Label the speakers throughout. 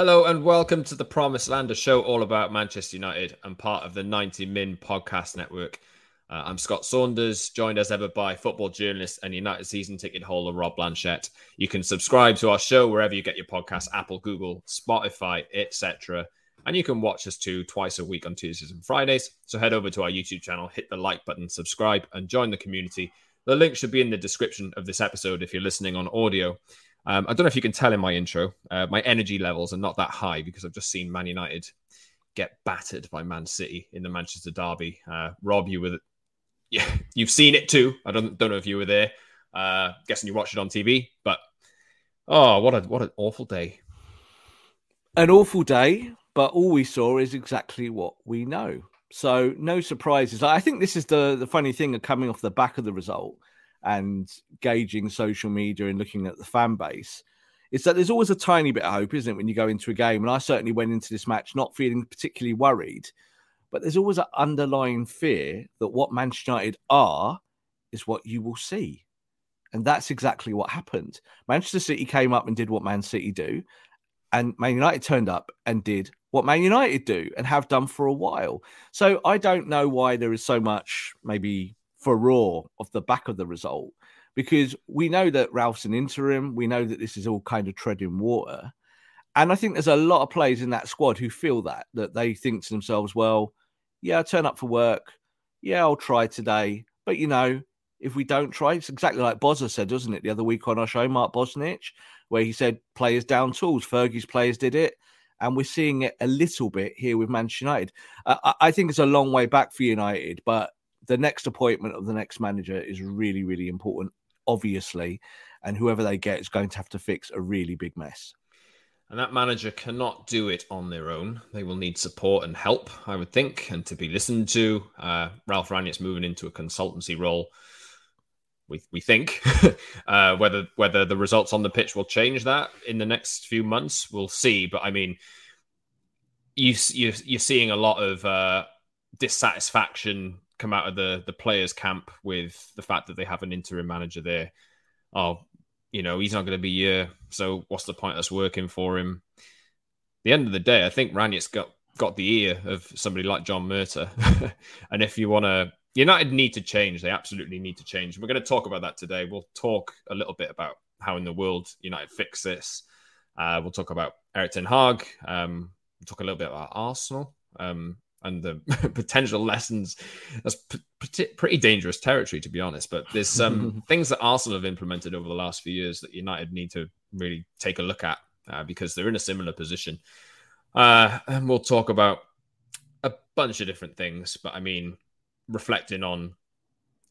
Speaker 1: Hello and welcome to the Promised Land, a show all about Manchester United and part of the 90 Min podcast network. Uh, I'm Scott Saunders, joined as ever by football journalist and United season ticket holder Rob Blanchette. You can subscribe to our show wherever you get your podcasts Apple, Google, Spotify, etc. And you can watch us too twice a week on Tuesdays and Fridays. So head over to our YouTube channel, hit the like button, subscribe, and join the community. The link should be in the description of this episode if you're listening on audio. Um, I don't know if you can tell in my intro, uh, my energy levels are not that high because I've just seen Man United get battered by Man City in the Manchester Derby. Uh, Rob, you were, yeah, you've seen it too. I don't don't know if you were there. Uh, guessing you watched it on TV, but oh, what a what an awful day!
Speaker 2: An awful day, but all we saw is exactly what we know. So no surprises. I think this is the the funny thing of coming off the back of the result and gauging social media and looking at the fan base is that there's always a tiny bit of hope, isn't it, when you go into a game? And I certainly went into this match not feeling particularly worried, but there's always an underlying fear that what Manchester United are is what you will see. And that's exactly what happened. Manchester City came up and did what Man City do, and Man United turned up and did what Man United do and have done for a while. So I don't know why there is so much maybe furore off the back of the result because we know that Ralph's an interim. We know that this is all kind of treading water. And I think there's a lot of players in that squad who feel that, that they think to themselves, well, yeah, I'll turn up for work. Yeah, I'll try today. But, you know, if we don't try, it's exactly like Bozza said, doesn't it, the other week on our show, Mark Bosnich, where he said players down tools. Fergie's players did it. And we're seeing it a little bit here with Manchester United. I think it's a long way back for United, but the next appointment of the next manager is really, really important, obviously. And whoever they get is going to have to fix a really big mess.
Speaker 1: And that manager cannot do it on their own. They will need support and help, I would think, and to be listened to. Uh, Ralph Rangnick's moving into a consultancy role. We, we think uh, whether whether the results on the pitch will change that in the next few months, we'll see. But I mean, you, you you're seeing a lot of uh, dissatisfaction come out of the the players' camp with the fact that they have an interim manager there. Oh, you know, he's not going to be here, so what's the point of us working for him? the end of the day, I think Rangnick's got got the ear of somebody like John Murtough, and if you want to. United need to change. They absolutely need to change. We're going to talk about that today. We'll talk a little bit about how in the world United fix this. Uh, we'll talk about Erik Ten Hag. Um, we'll talk a little bit about Arsenal. Um, and the potential lessons. That's p- pretty dangerous territory, to be honest. But there's some things that Arsenal have implemented over the last few years that United need to really take a look at uh, because they're in a similar position. Uh, and we'll talk about a bunch of different things. But I mean, reflecting on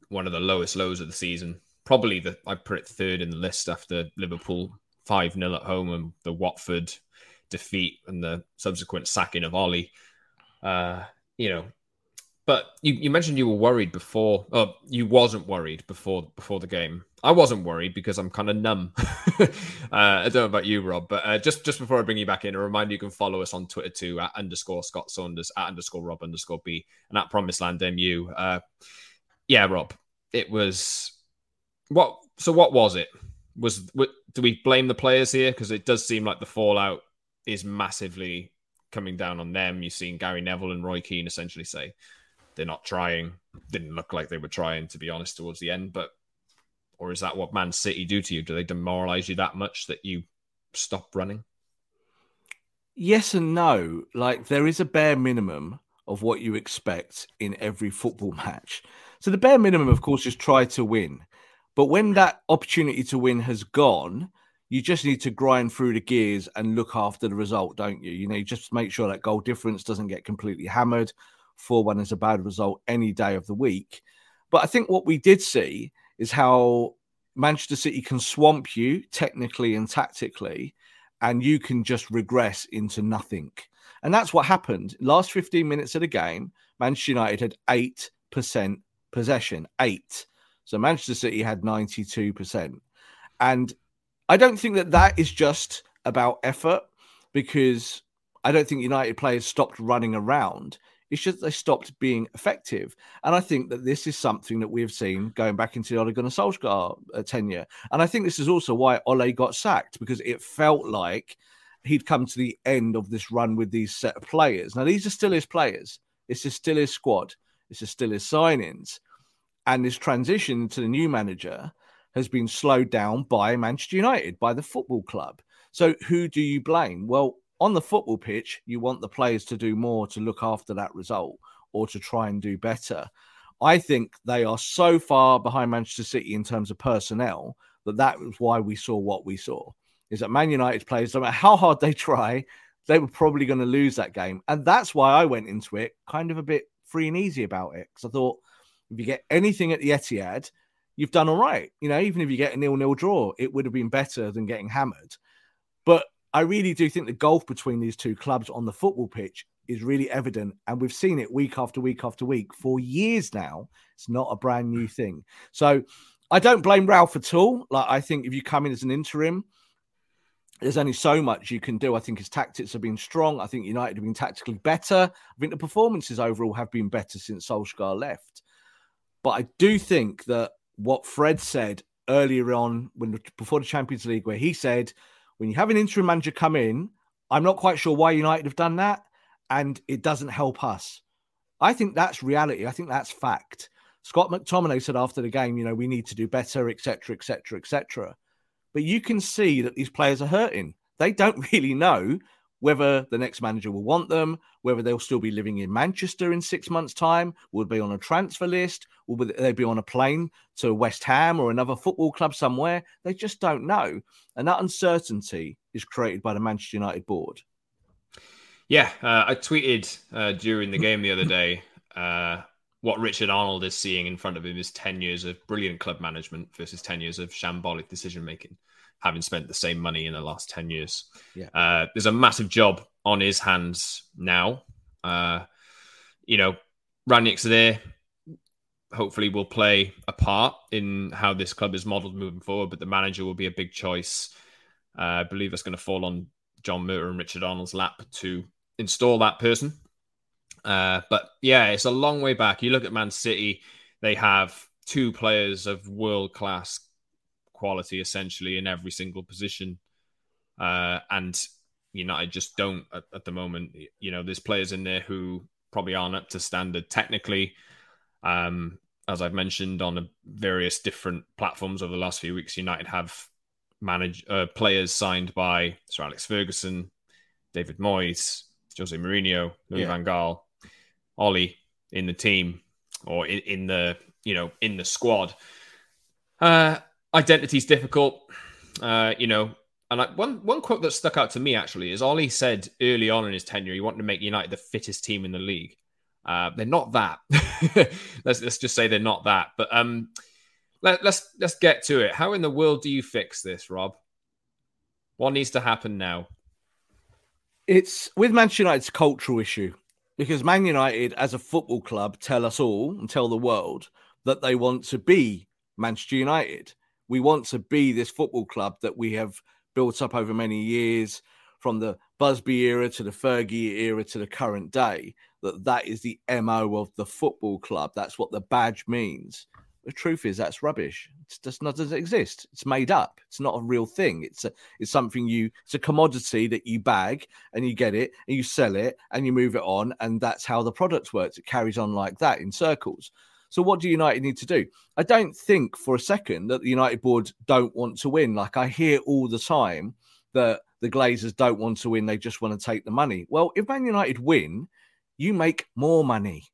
Speaker 1: one of the lowest lows of the season, probably the I put it third in the list after Liverpool five 0 at home and the Watford defeat and the subsequent sacking of Ole. Uh, you know, but you, you mentioned you were worried before. Oh, you wasn't worried before before the game. I wasn't worried because I'm kind of numb. uh, I don't know about you, Rob, but uh, just just before I bring you back in, a reminder you can follow us on Twitter too at underscore Scott Saunders at underscore Rob underscore B and at Promised Land MU. Uh, yeah, Rob, it was what? So what was it? Was what, do we blame the players here? Because it does seem like the fallout is massively coming down on them. You've seen Gary Neville and Roy Keane essentially say they're not trying. Didn't look like they were trying, to be honest, towards the end. But or is that what Man City do to you? Do they demoralize you that much that you stop running?
Speaker 2: Yes and no. Like there is a bare minimum of what you expect in every football match. So the bare minimum, of course, is try to win. But when that opportunity to win has gone, you just need to grind through the gears and look after the result, don't you? You know, you just make sure that goal difference doesn't get completely hammered. 4 1 is a bad result any day of the week. But I think what we did see is how Manchester City can swamp you technically and tactically and you can just regress into nothing. And that's what happened. Last 15 minutes of the game, Manchester United had 8% possession. Eight. So Manchester City had 92%. And I don't think that that is just about effort because I don't think United players stopped running around. It's just they stopped being effective. And I think that this is something that we've seen going back into the Ole Gunnar Solskjaer uh, tenure. And I think this is also why Ole got sacked because it felt like he'd come to the end of this run with these set of players. Now, these are still his players. This is still his squad. This is still his signings. And this transition to the new manager has been slowed down by Manchester United, by the football club. So who do you blame? Well, on the football pitch, you want the players to do more to look after that result or to try and do better. I think they are so far behind Manchester City in terms of personnel that that was why we saw what we saw. Is that Man United players, no matter how hard they try, they were probably going to lose that game. And that's why I went into it kind of a bit free and easy about it. Because I thought if you get anything at the Etihad, you've done all right. You know, even if you get a nil-nil draw, it would have been better than getting hammered. But I really do think the gulf between these two clubs on the football pitch is really evident. And we've seen it week after week after week for years now. It's not a brand new thing. So I don't blame Ralph at all. Like, I think if you come in as an interim, there's only so much you can do. I think his tactics have been strong. I think United have been tactically better. I think the performances overall have been better since Solskjaer left. But I do think that what Fred said earlier on when before the Champions League, where he said, when you have an interim manager come in, I'm not quite sure why United have done that, and it doesn't help us. I think that's reality. I think that's fact. Scott McTominay said after the game, you know, we need to do better, etc., etc., etc. But you can see that these players are hurting. They don't really know whether the next manager will want them, whether they'll still be living in Manchester in six months' time, will be on a transfer list, will they be on a plane to West Ham or another football club somewhere? They just don't know. And that uncertainty is created by the Manchester United board.
Speaker 1: Yeah, uh, I tweeted uh, during the game the other day uh, what Richard Arnold is seeing in front of him is 10 years of brilliant club management versus 10 years of shambolic decision making having spent the same money in the last 10 years. Yeah. Uh, there's a massive job on his hands now. Uh, you know, Rangnick's there. Hopefully, will play a part in how this club is modelled moving forward, but the manager will be a big choice. Uh, I believe it's going to fall on John Murtough and Richard Arnold's lap to install that person. Uh, but yeah, it's a long way back. You look at Man City, they have two players of world class quality essentially in every single position. Uh, and United just don't at, at, the moment. You know, there's players in there who probably aren't up to standard technically. Um, as I've mentioned on various different platforms over the last few weeks, United have managed uh, players signed by Sir Alex Ferguson, David Moyes, Jose Mourinho, Louis yeah. Van Gaal, Ole in the team or in, in the you know in the squad. Uh, identity is difficult. Uh, you know, and I, one one quote that stuck out to me actually is Ole said early on in his tenure he wanted to make United the fittest team in the league. Uh, they're not that. let's let's just say they're not that. But um, let, let's let's get to it. How in the world do you fix this, Rob? What needs to happen now?
Speaker 2: It's with Manchester United's cultural issue because Man United, as a football club, tell us all and tell the world that they want to be Manchester United we want to be this football club that we have built up over many years from the Busby era to the Fergie era to the current day that that is the MO of the football club. That's what the badge means. The truth is that's rubbish. It just not doesn't exist. It's made up. It's not a real thing. It's a it's something you it's a commodity that you bag and you get it and you sell it and you move it on and that's how the product works. It carries on like that in circles so what do United need to do? I don't think for a second that the United board don't want to win. Like I hear all the time that the Glazers don't want to win, they just want to take the money. Well, if Man United win, you make more money.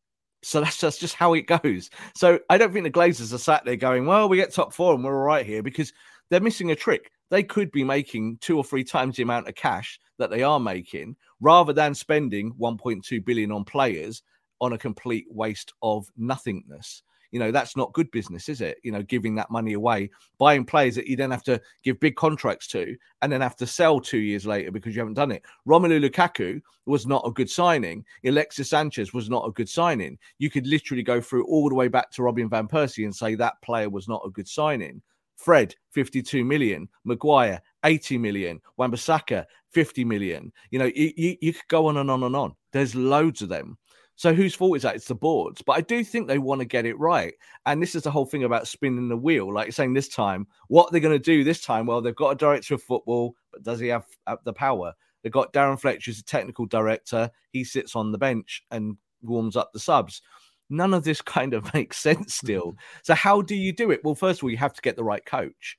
Speaker 2: So that's just, just how it goes. So I don't think the Glazers are sat there going, well, we get top four and we're all right here because they're missing a trick. They could be making two or three times the amount of cash that they are making rather than spending 1.2 billion on players on a complete waste of nothingness. You know, that's not good business, is it? You know, giving that money away, buying players that you then have to give big contracts to and then have to sell two years later because you haven't done it. Romelu Lukaku was not a good signing. Alexis Sanchez was not a good signing. You could literally go through all the way back to Robin Van Persie and say that player was not a good signing. Fred, 52 million. Maguire, 80 million. Wan-Bissaka, 50 million. You know, you, you, you could go on and on and on. There's loads of them. So whose fault is that? It's the boards. But I do think they want to get it right. And this is the whole thing about spinning the wheel. Like saying this time, what they're going to do this time? Well, they've got a director of football, but does he have, the power? They've got Darren Fletcher as a technical director. He sits on the bench and warms up the subs. None of this kind of makes sense still. so how do you do it? Well, first of all, you have to get the right coach.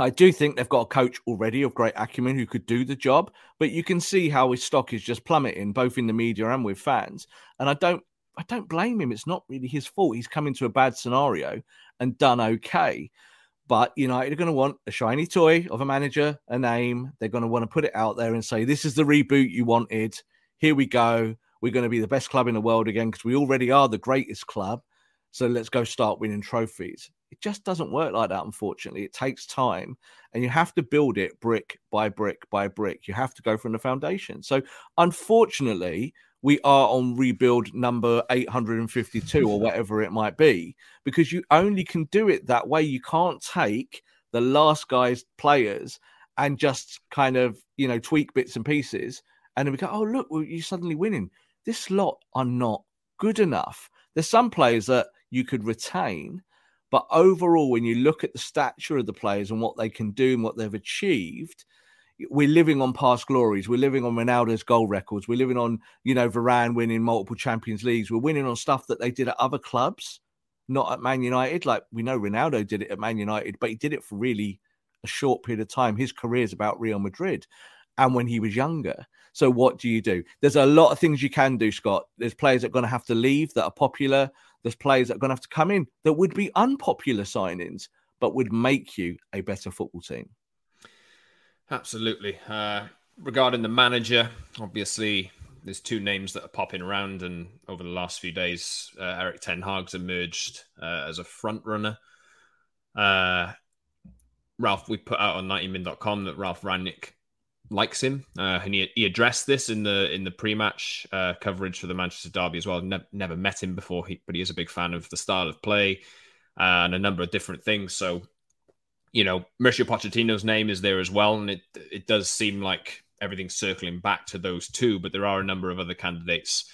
Speaker 2: I do think they've got a coach already of great acumen who could do the job, but you can see how his stock is just plummeting, both in the media and with fans. And I don't, I don't blame him. It's not really his fault. He's come into a bad scenario and done okay. But United are going to want a shiny toy of a manager, a name. They're going to want to put it out there and say, "This is the reboot you wanted. Here we go. We're going to be the best club in the world again because we already are the greatest club. So let's go start winning trophies." It just doesn't work like that, unfortunately. It takes time and you have to build it brick by brick by brick. You have to go from the foundation. So, unfortunately, we are on rebuild number 852 or whatever it might be because you only can do it that way. You can't take the last guy's players and just kind of, you know, tweak bits and pieces. And then we go, oh, look, well, you're suddenly winning. This lot are not good enough. There's some players that you could retain but overall, when you look at the stature of the players and what they can do and what they've achieved, we're living on past glories. We're living on Ronaldo's goal records. We're living on, you know, Varane winning multiple Champions Leagues. We're winning on stuff that they did at other clubs, not at Man United. Like we know Ronaldo did it at Man United, but he did it for really a short period of time. His career is about Real Madrid and when he was younger. So what do you do? There's a lot of things you can do, Scott. There's players that are going to have to leave that are popular. There's players that are going to have to come in that would be unpopular signings, but would make you a better football team.
Speaker 1: Absolutely. Uh, regarding the manager, obviously, there's two names that are popping around, and over the last few days, uh, Erik Ten Hag's emerged uh, as a front runner. Uh, Ralph, we put out on 90min.com that Ralph Rangnick likes him, uh, and he, he addressed this in the in the pre-match uh, coverage for the Manchester Derby as well. Ne- never met him before, he, but he is a big fan of the style of play uh, and a number of different things. So, you know, Mauricio Pochettino's name is there as well, and it it does seem like everything's circling back to those two. But there are a number of other candidates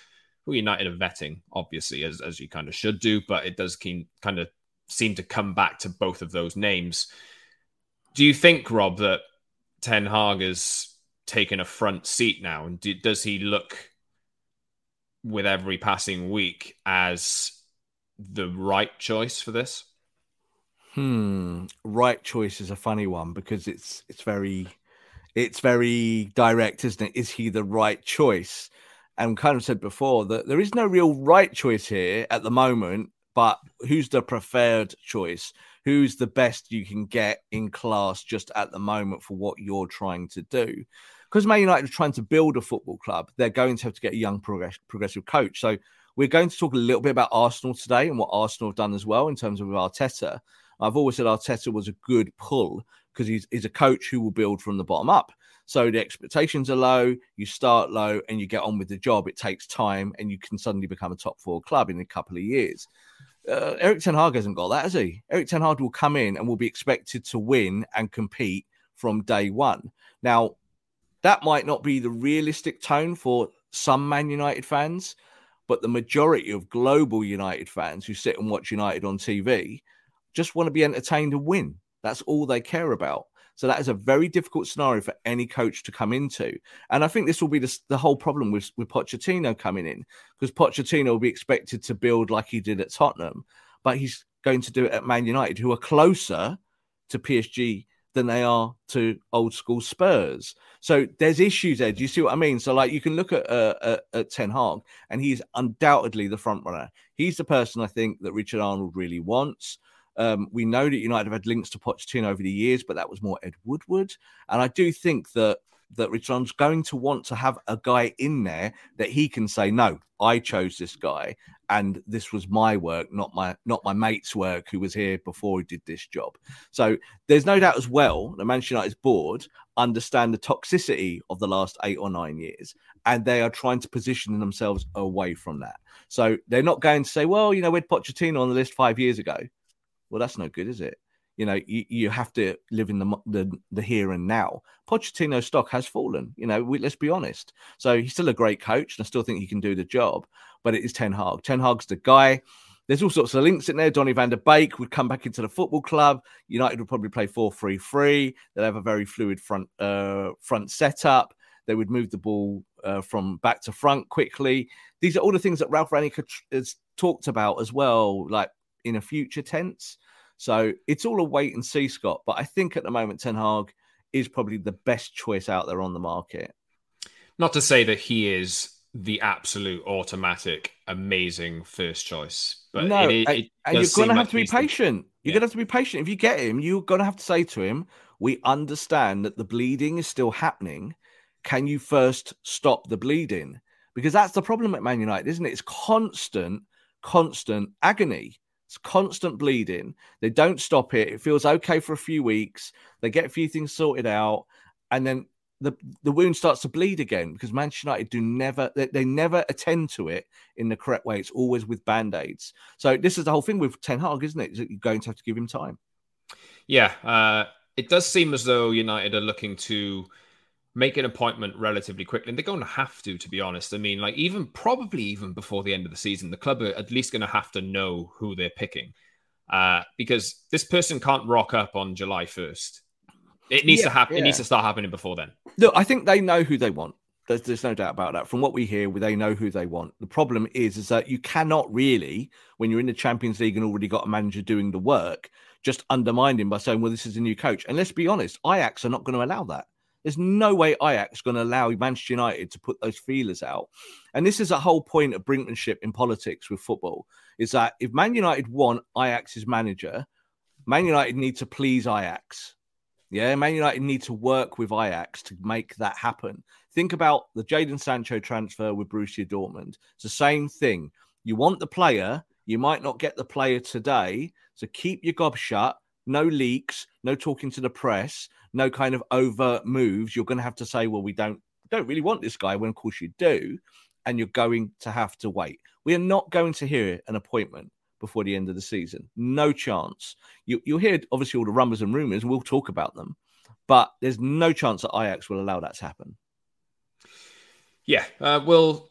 Speaker 1: who United are vetting, obviously, as as you kind of should do. But it does keep, kind of seem to come back to both of those names. Do you think, Rob, that Ten Hag has taken a front seat now, and do, does he look with every passing week as the right choice for this?
Speaker 2: Hmm, right choice is a funny one because it's it's very it's very direct, isn't it? Is he the right choice? And kind of said before that there is no real right choice here at the moment, but who's the preferred choice? who's the best you can get in class just at the moment for what you're trying to do. Because Man United are trying to build a football club, they're going to have to get a young progress- progressive coach. So we're going to talk a little bit about Arsenal today and what Arsenal have done as well in terms of Arteta. I've always said Arteta was a good pull because he's, he's a coach who will build from the bottom up. So the expectations are low, you start low, and you get on with the job. It takes time, and you can suddenly become a top four club in a couple of years uh, Erik Ten Hag hasn't got that, has he? Erik Ten Hag will come in and will be expected to win and compete from day one. Now, that might not be the realistic tone for some Man United fans, but the majority of global United fans who sit and watch United on TV just want to be entertained and win. That's all they care about. So that is a very difficult scenario for any coach to come into. And I think this will be the, the whole problem with, with Pochettino coming in because Pochettino will be expected to build like he did at Tottenham, but he's going to do it at Man United, who are closer to PSG than they are to old school Spurs. So there's issues there. Do you see what I mean? So like you can look at uh, at, Ten Hag, and he's undoubtedly the front runner. He's the person I think that Richard Arnold really wants. Um, we know that United have had links to Pochettino over the years, but that was more Ed Woodward. And I do think that that Richard's going to want to have a guy in there that he can say, no, I chose this guy, and this was my work, not my not my mate's work who was here before he did this job. So there's no doubt as well the Manchester United's board understand the toxicity of the last eight or nine years, and they are trying to position themselves away from that. So they're not going to say, well, you know, we had Pochettino on the list five years ago. Well, that's no good, is it? You know, you, you have to live in the, the the here and now. Pochettino stock has fallen. You know, we, let's be honest. So he's still a great coach, and I still think he can do the job. But it is Ten Hag. Ten Hag's the guy. There's all sorts of links in there. Donny van der Beek would come back into the football club. United would probably play 4 3 3. They'll have a very fluid front uh, front setup. They would move the ball uh, from back to front quickly. These are all the things that Ralph Rangnick has talked about as well, like in a future tense. So it's all a wait and see, Scott. But I think at the moment, Ten Hag is probably the best choice out there on the market.
Speaker 1: Not to say that he is the absolute automatic, amazing first choice, but
Speaker 2: no,
Speaker 1: it, it
Speaker 2: and you're going to have to be patient. You're
Speaker 1: Yeah.
Speaker 2: going to have to be patient. If you get him, you're going to have to say to him, "We understand that the bleeding is still happening. Can you first stop the bleeding?" Because that's the problem at Man United, isn't it? It's constant, constant agony. It's constant bleeding. They don't stop it. It feels okay for a few weeks. They get a few things sorted out, and then the the wound starts to bleed again because Manchester United do never they, they never attend to it in the correct way. It's always with band aids. So this is the whole thing with Ten Hag, isn't it? You're going to have to give him time.
Speaker 1: Yeah, uh, it does seem as though United are looking to make an appointment relatively quickly, and they're going to have to, to be honest. I mean, like even probably even before the end of the season, the club are at least going to have to know who they're picking, uh, because this person can't rock up on July first. It needs
Speaker 2: Yeah,
Speaker 1: to happen. It needs to start happening before then.
Speaker 2: Look, I think they know who they want. There's, there's no doubt about that. From what we hear, they know who they want. The problem is, is that you cannot really, when you're in the Champions League and already got a manager doing the work, just undermine him by saying, "Well, this is a new coach." And let's be honest, Ajax are not going to allow that. There's no way Ajax is going to allow Manchester United to put those feelers out. And this is a whole point of brinkmanship in politics with football: is that if Man United want Ajax's manager, Man United need to please Ajax. Yeah, Man United need to work with Ajax to make that happen. Think about the Jadon Sancho transfer with Borussia Dortmund. It's the same thing. You want the player, you might not get the player today, so keep your gob shut. No leaks, no talking to the press, no kind of overt moves. You're going to have to say, "Well, we don't don't really want this guy," when of course you do, and you're going to have to wait. We are not going to hear an appointment before the end of the season. No chance. You, you'll hear obviously all the rumors and rumors, and we'll talk about them, but there's no chance that Ajax will allow that to happen.
Speaker 1: Yeah. Uh, well,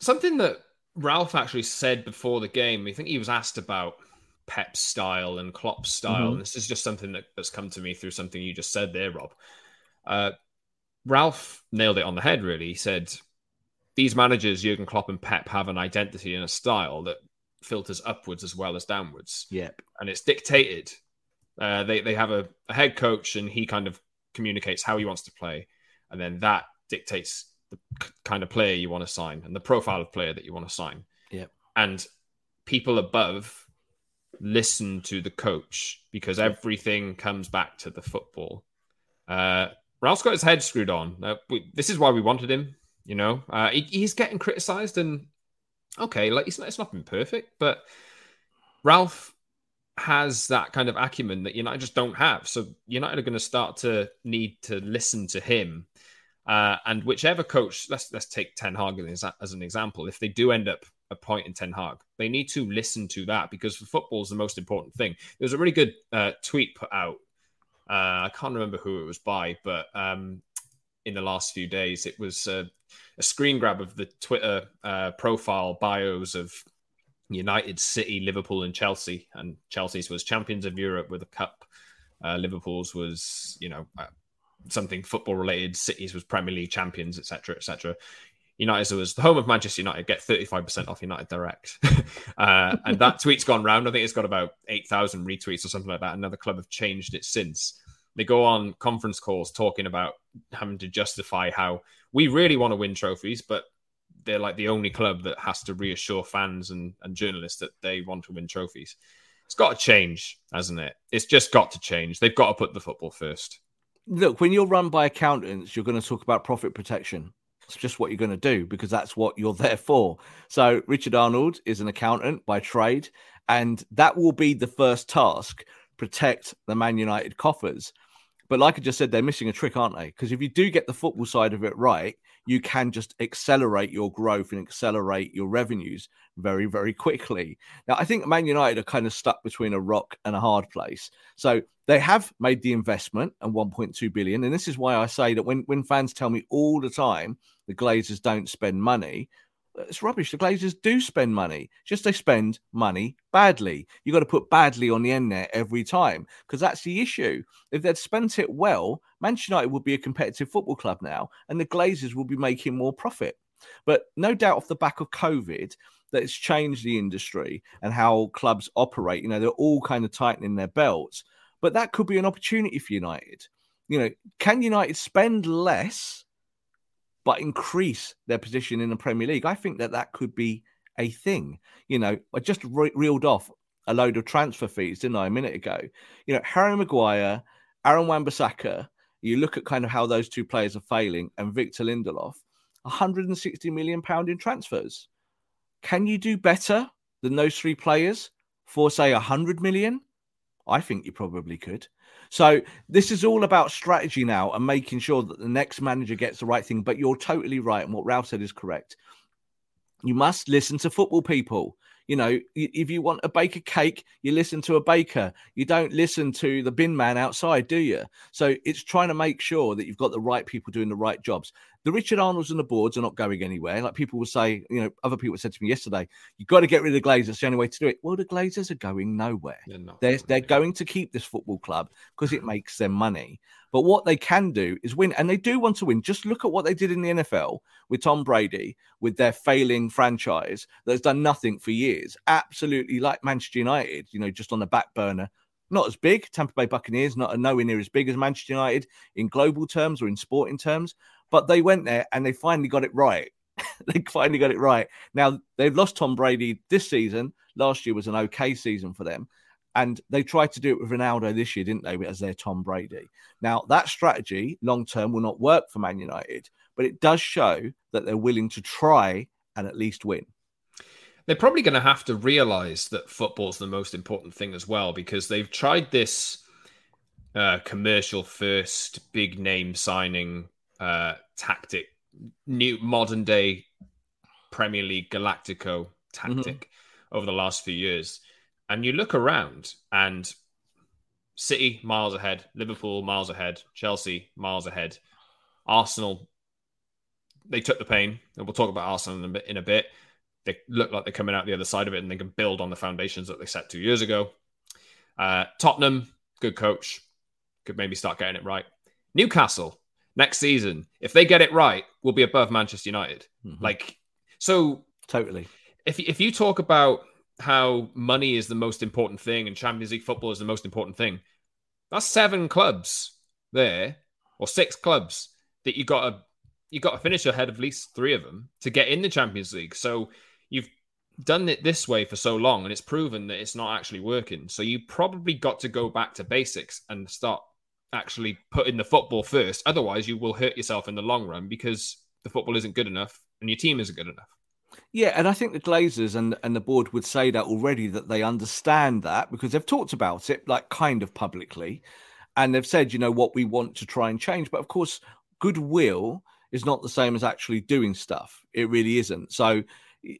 Speaker 1: something that Ralph actually said before the game, I think he was asked about Pep's style and Klopp's style.
Speaker 2: Mhm.
Speaker 1: And this is just something that, that's come to me through something you just said there, Rob. Uh, Ralph nailed it on the head, really. He said, These managers, Jurgen Klopp and Pep, have an identity and a style that filters upwards as well as downwards
Speaker 2: Yep.
Speaker 1: and it's dictated. Uh, they they have a, a head coach, and he kind of communicates how he wants to play, and then that dictates the kind of player you want to sign and the profile of player that you want to sign.
Speaker 2: Yep.
Speaker 1: And people above listen to the coach because everything comes back to the football. Uh, Ralph's got his head screwed on. Uh, we, this is why we wanted him. You know, uh, he, he's getting criticised, and okay, like it's not, it's not been perfect, but Ralph has that kind of acumen that United just don't have. So United are going to start to need to listen to him. Uh, and whichever coach, let's let's take Ten Hag as, as an example. If they do end up appointing Ten Hag, they need to listen to that because football is the most important thing. There was a really good uh, tweet put out. Uh, I can't remember who it was by, but um, in the last few days, it was uh, a screen grab of the Twitter uh, profile bios of United, City, Liverpool, and Chelsea. And Chelsea's was champions of Europe with a cup. Uh, Liverpool's was, you know, uh, something football related. City's was Premier League champions, etc., etc. United's was the home of Manchester United. Get thirty five percent off United Direct, uh, and that tweet's gone round. I think it's got about eight thousand retweets or something like that. Another club have changed it since. They go on conference calls talking about having to justify how we really want to win trophies, but they're like the only club that has to reassure fans and, and journalists that they want to win trophies. It's got to change, hasn't it? It's just got to change. They've got to put the football first.
Speaker 2: Look, when you're run by accountants, you're going to talk about profit protection. It's just what you're going to do because that's what you're there for. So Richard Arnold is an accountant by trade, and that will be the first task: protect the Man United coffers. But like I just said, they're missing a trick, aren't they? Because if you do get the football side of it right, you can just accelerate your growth and accelerate your revenues very, very quickly. Now, I think Man United are kind of stuck between a rock and a hard place. So they have made the investment and 1.2 billion. And this is why I say that when, when fans tell me all the time the Glazers don't spend money, it's rubbish. The Glazers do spend money, just they spend money badly. You've got to put badly on the end there every time because that's the issue. If they'd spent it well, Manchester United would be a competitive football club now, and the Glazers will be making more profit. But no doubt, off the back of COVID, that it's changed the industry and how clubs operate. You know, they're all kind of tightening their belts, but that could be an opportunity for United. You know, can United spend less? But increase their position in the Premier League. I think that that could be a thing. You know, I just re- reeled off a load of transfer fees, didn't I, a minute ago? You know, Harry Maguire, Aaron Wan-Bissaka, you look at kind of how those two players are failing, and Victor Lindelof, 160 million pound in transfers. Can you do better than those three players for say 100 million? I think you probably could. So this is all about strategy now and making sure that the next manager gets the right thing. But you're totally right, and what Ralph said is correct. You must listen to football people. You know, if you want a bake a cake, you listen to a baker. You don't listen to the bin man outside, do you? So it's trying to make sure that you've got the right people doing the right jobs the Richard Arnolds and the boards are not going anywhere. Like people will say, you know, other people said to me yesterday, you've got to get rid of the Glazers. It's the only way to do it. Well, the Glazers are going nowhere. They're, they're, they're going to keep this football club because it makes them money. But what they can do is win, and they do want to win. Just look at what they did in the NFL with Tom Brady, with their failing franchise that's done nothing for years. Absolutely like Manchester United, you know, just on the back burner not as big. Tampa Bay Buccaneers, not nowhere near as big as Manchester United in global terms or in sporting terms, but they went there and they finally got it right. they finally got it right. Now they've lost Tom Brady this season. Last year was an okay season for them. And they tried to do it with Ronaldo this year, didn't they, as their Tom Brady? Now, that strategy long term will not work for Man United, but it does show that they're willing to try and at least win.
Speaker 1: They're probably going to have to realize that football's the most important thing as well, because they've tried this uh, commercial first, big name signing uh, tactic, new modern day Premier League Galactico tactic mm-hmm. over the last few years. And you look around and City miles ahead, Liverpool miles ahead, Chelsea miles ahead, Arsenal. They took the pain, and we'll talk about Arsenal in a bit. In a bit. They look like they're coming out the other side of it, and they can build on the foundations that they set two years ago. Uh, Tottenham, good coach, could maybe start getting it right. Newcastle, next season, if they get it right, will be above Manchester United. Mm-hmm. Like, so
Speaker 2: totally.
Speaker 1: If if you talk about how money is the most important thing and Champions League football is the most important thing, that's seven clubs there or six clubs that you got to you got to finish ahead of at least three of them to get in the Champions League. So you've done it this way for so long and it's proven that it's not actually working. So you probably got to go back to basics and start actually putting the football first. Otherwise, you will hurt yourself in the long run because the football isn't good enough and your team isn't good enough.
Speaker 2: Yeah, and I think the Glazers and and the board would say that already that they understand that because they've talked about it like kind of publicly, and they've said you know what we want to try and change. But of course, goodwill is not the same as actually doing stuff. It really isn't. So.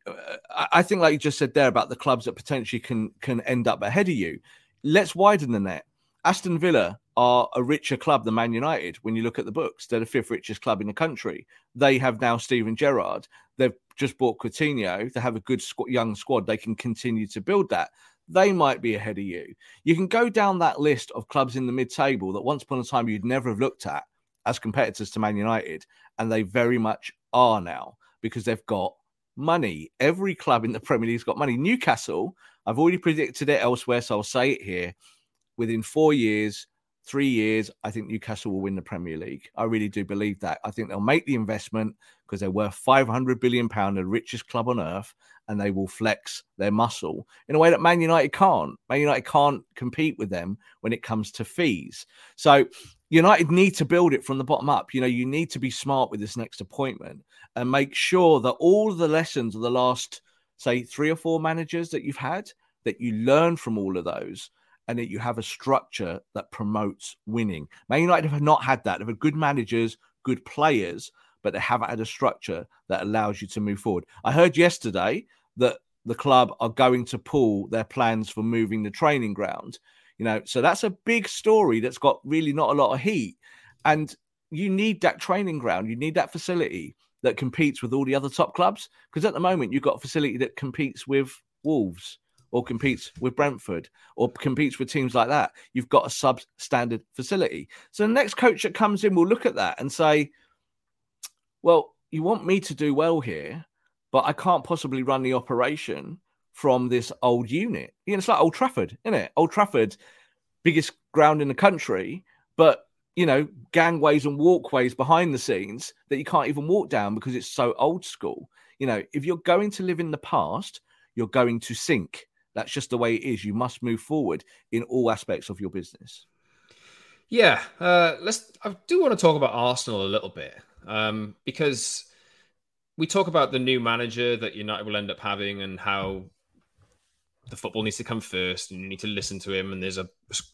Speaker 2: Uh, I think, like you just said there about the clubs that potentially can can end up ahead of you. Let's widen the net. Aston Villa are a richer club than Man United when you look at the books. They're the fifth richest club in the country. They have now Steven Gerrard. They've just bought Coutinho. They have a good squ- young squad. They can continue to build that. They might be ahead of you. You can go down that list of clubs in the mid table that once upon a time you'd never have looked at as competitors to Man United. And they very much are now because they've got money. Every club in the Premier League's got money. Newcastle, I've already predicted it elsewhere, so I'll say it here within four years, three years, I think Newcastle will win the Premier League. I really do believe that. I think they'll make the investment because they're worth 500 billion pound, the richest club on earth, and they will flex their muscle in a way that Man United can't. Man United can't compete with them when it comes to fees. So United need to build it from the bottom up. You know, you need to be smart with this next appointment and make sure that all the lessons of the last, say, three or four managers that you've had, that you learn from all of those and that you have a structure that promotes winning. Man United have not had that. They've had good managers, good players, but they haven't had a structure that allows you to move forward. I heard yesterday that the club are going to pull their plans for moving the training ground. You know, so that's a big story that's got really not a lot of heat. And you need that training ground, you need that facility that competes with all the other top clubs. Because at the moment, you've got a facility that competes with Wolves or competes with Brentford or competes with teams like that. You've got a substandard facility. So the next coach that comes in will look at that and say, well, you want me to do well here, but I can't possibly run the operation from this old unit. You know, it's like Old Trafford, isn't it? Old Trafford, biggest ground in the country, but you know, gangways and walkways behind the scenes that you can't even walk down because it's so old school. You know, if you're going to live in the past, you're going to sink. That's just the way it is. You must move forward in all aspects of your business.
Speaker 1: Yeah, uh, let's. I do want to talk about Arsenal a little bit um, because we talk about the new manager that United will end up having and how the football needs to come first and you need to listen to him. And there's a,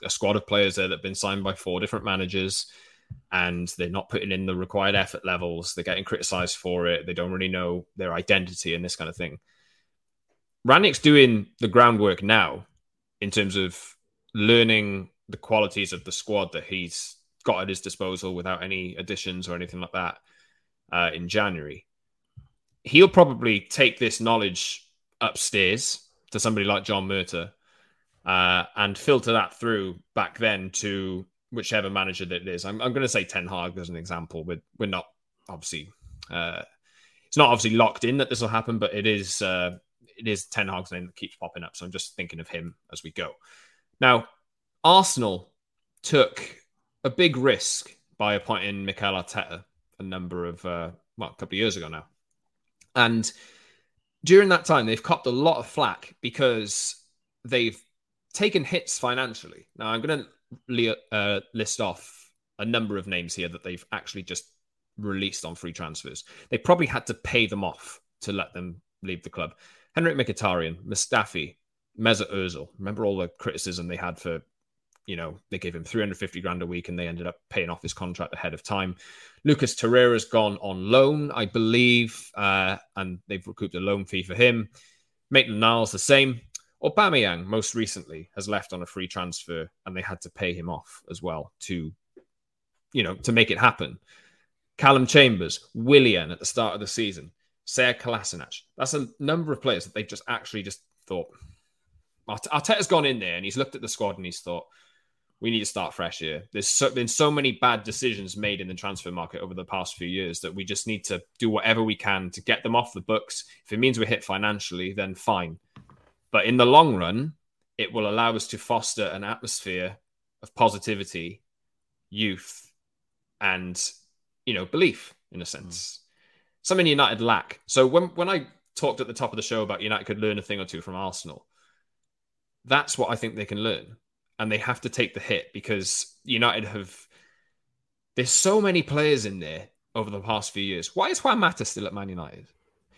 Speaker 1: a squad of players there that have been signed by four different managers and they're not putting in the required effort levels. They're getting criticized for it. They don't really know their identity and this kind of thing. Rangnick's doing the groundwork now in terms of learning the qualities of the squad that he's got at his disposal without any additions or anything like that uh, in January. He'll probably take this knowledge upstairs to somebody like John Murtough uh, and filter that through back then to whichever manager that it is. I'm, I'm going to say Ten Hag as an example. We're, we're not obviously, uh, it's not obviously locked in that this will happen, but it is uh, it is Ten Hag's name that keeps popping up. So I'm just thinking of him as we go. Now, Arsenal took a big risk by appointing Mikel Arteta a number of, uh, well, a couple of years ago now. And during that time, they've copped a lot of flack because they've taken hits financially. Now, I'm going to uh, list off a number of names here that they've actually just released on free transfers. They probably had to pay them off to let them leave the club. Henrikh Mkhitaryan, Mustafi, Mesut Ozil. Remember all the criticism they had for, you know, they gave him 350 grand a week and they ended up paying off his contract ahead of time. Lucas Torreira's gone on loan, I believe, uh, and they've recouped a loan fee for him. Maitland Niles the same. Aubameyang, most recently, has left on a free transfer and they had to pay him off as well to, you know, to make it happen. Calum Chambers, Willian at the start of the season. Sead Kolasinac. That's a number of players that they've just actually just thought. Arteta's gone in there and he's looked at the squad and he's thought, we need to start fresh here. There's so, been so many bad decisions made in the transfer market over the past few years that we just need to do whatever we can to get them off the books. If it means we're hit financially, then fine. But in the long run, it will allow us to foster an atmosphere of positivity, youth, and you know belief in a sense. Mm something United lack. So when when I talked at the top of the show about United could learn a thing or two from Arsenal, that's what I think they can learn, and they have to take the hit because United have. There's so many players in there over the past few years. Why is Juan Mata still at Man United?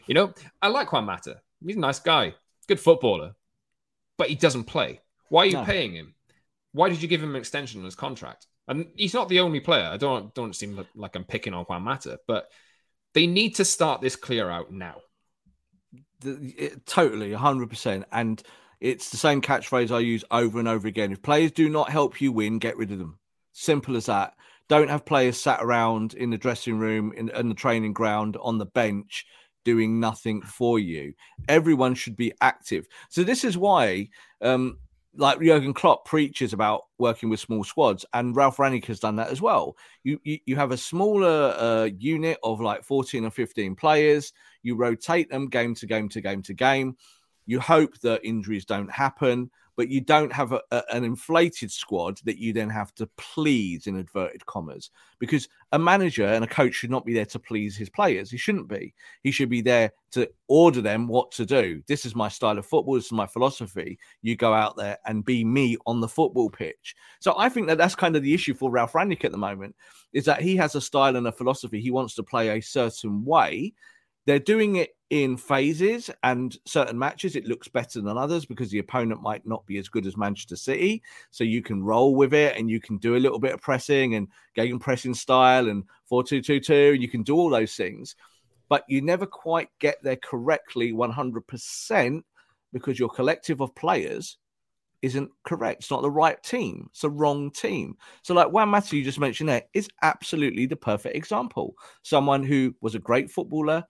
Speaker 1: You know, I like Juan Mata. He's a nice guy, good footballer, but he doesn't play. Why are you no. paying him? Why did you give him an extension on his contract? And he's not the only player. I don't don't seem like I'm picking on Juan Mata, but they need to start this clear out now.
Speaker 2: The, it, totally, 100%. And it's the same catchphrase I use over and over again. If players do not help you win, get rid of them. Simple as that. Don't have players sat around in the dressing room, in, in the training ground, on the bench, doing nothing for you. Everyone should be active. So this is why um, like Jurgen Klopp preaches about working with small squads, and Ralf Rangnick has done that as well. You you, you have a smaller uh, unit of like fourteen or fifteen players. You rotate them game to game to game to game. You hope that injuries don't happen, but you don't have a, a, an inflated squad that you then have to please in inverted commas because a manager and a coach should not be there to please his players. He shouldn't be. He should be there to order them what to do. This is my style of football. This is my philosophy. You go out there and be me on the football pitch. So i think that that's kind of the issue for ralph rangnick at the moment is that he has a style and a philosophy. He wants to play a certain way they're doing it in phases and certain matches it looks better than others because the opponent might not be as good as Manchester City so you can roll with it and you can do a little bit of pressing and gegenpressing style and 4-2-2-2 you can do all those things but you never quite get there correctly 100% because your collective of players isn't correct. It's not the right team. It's the wrong team. So, like Juan Mata, you just mentioned there, is absolutely the perfect example. Someone who was a great footballer,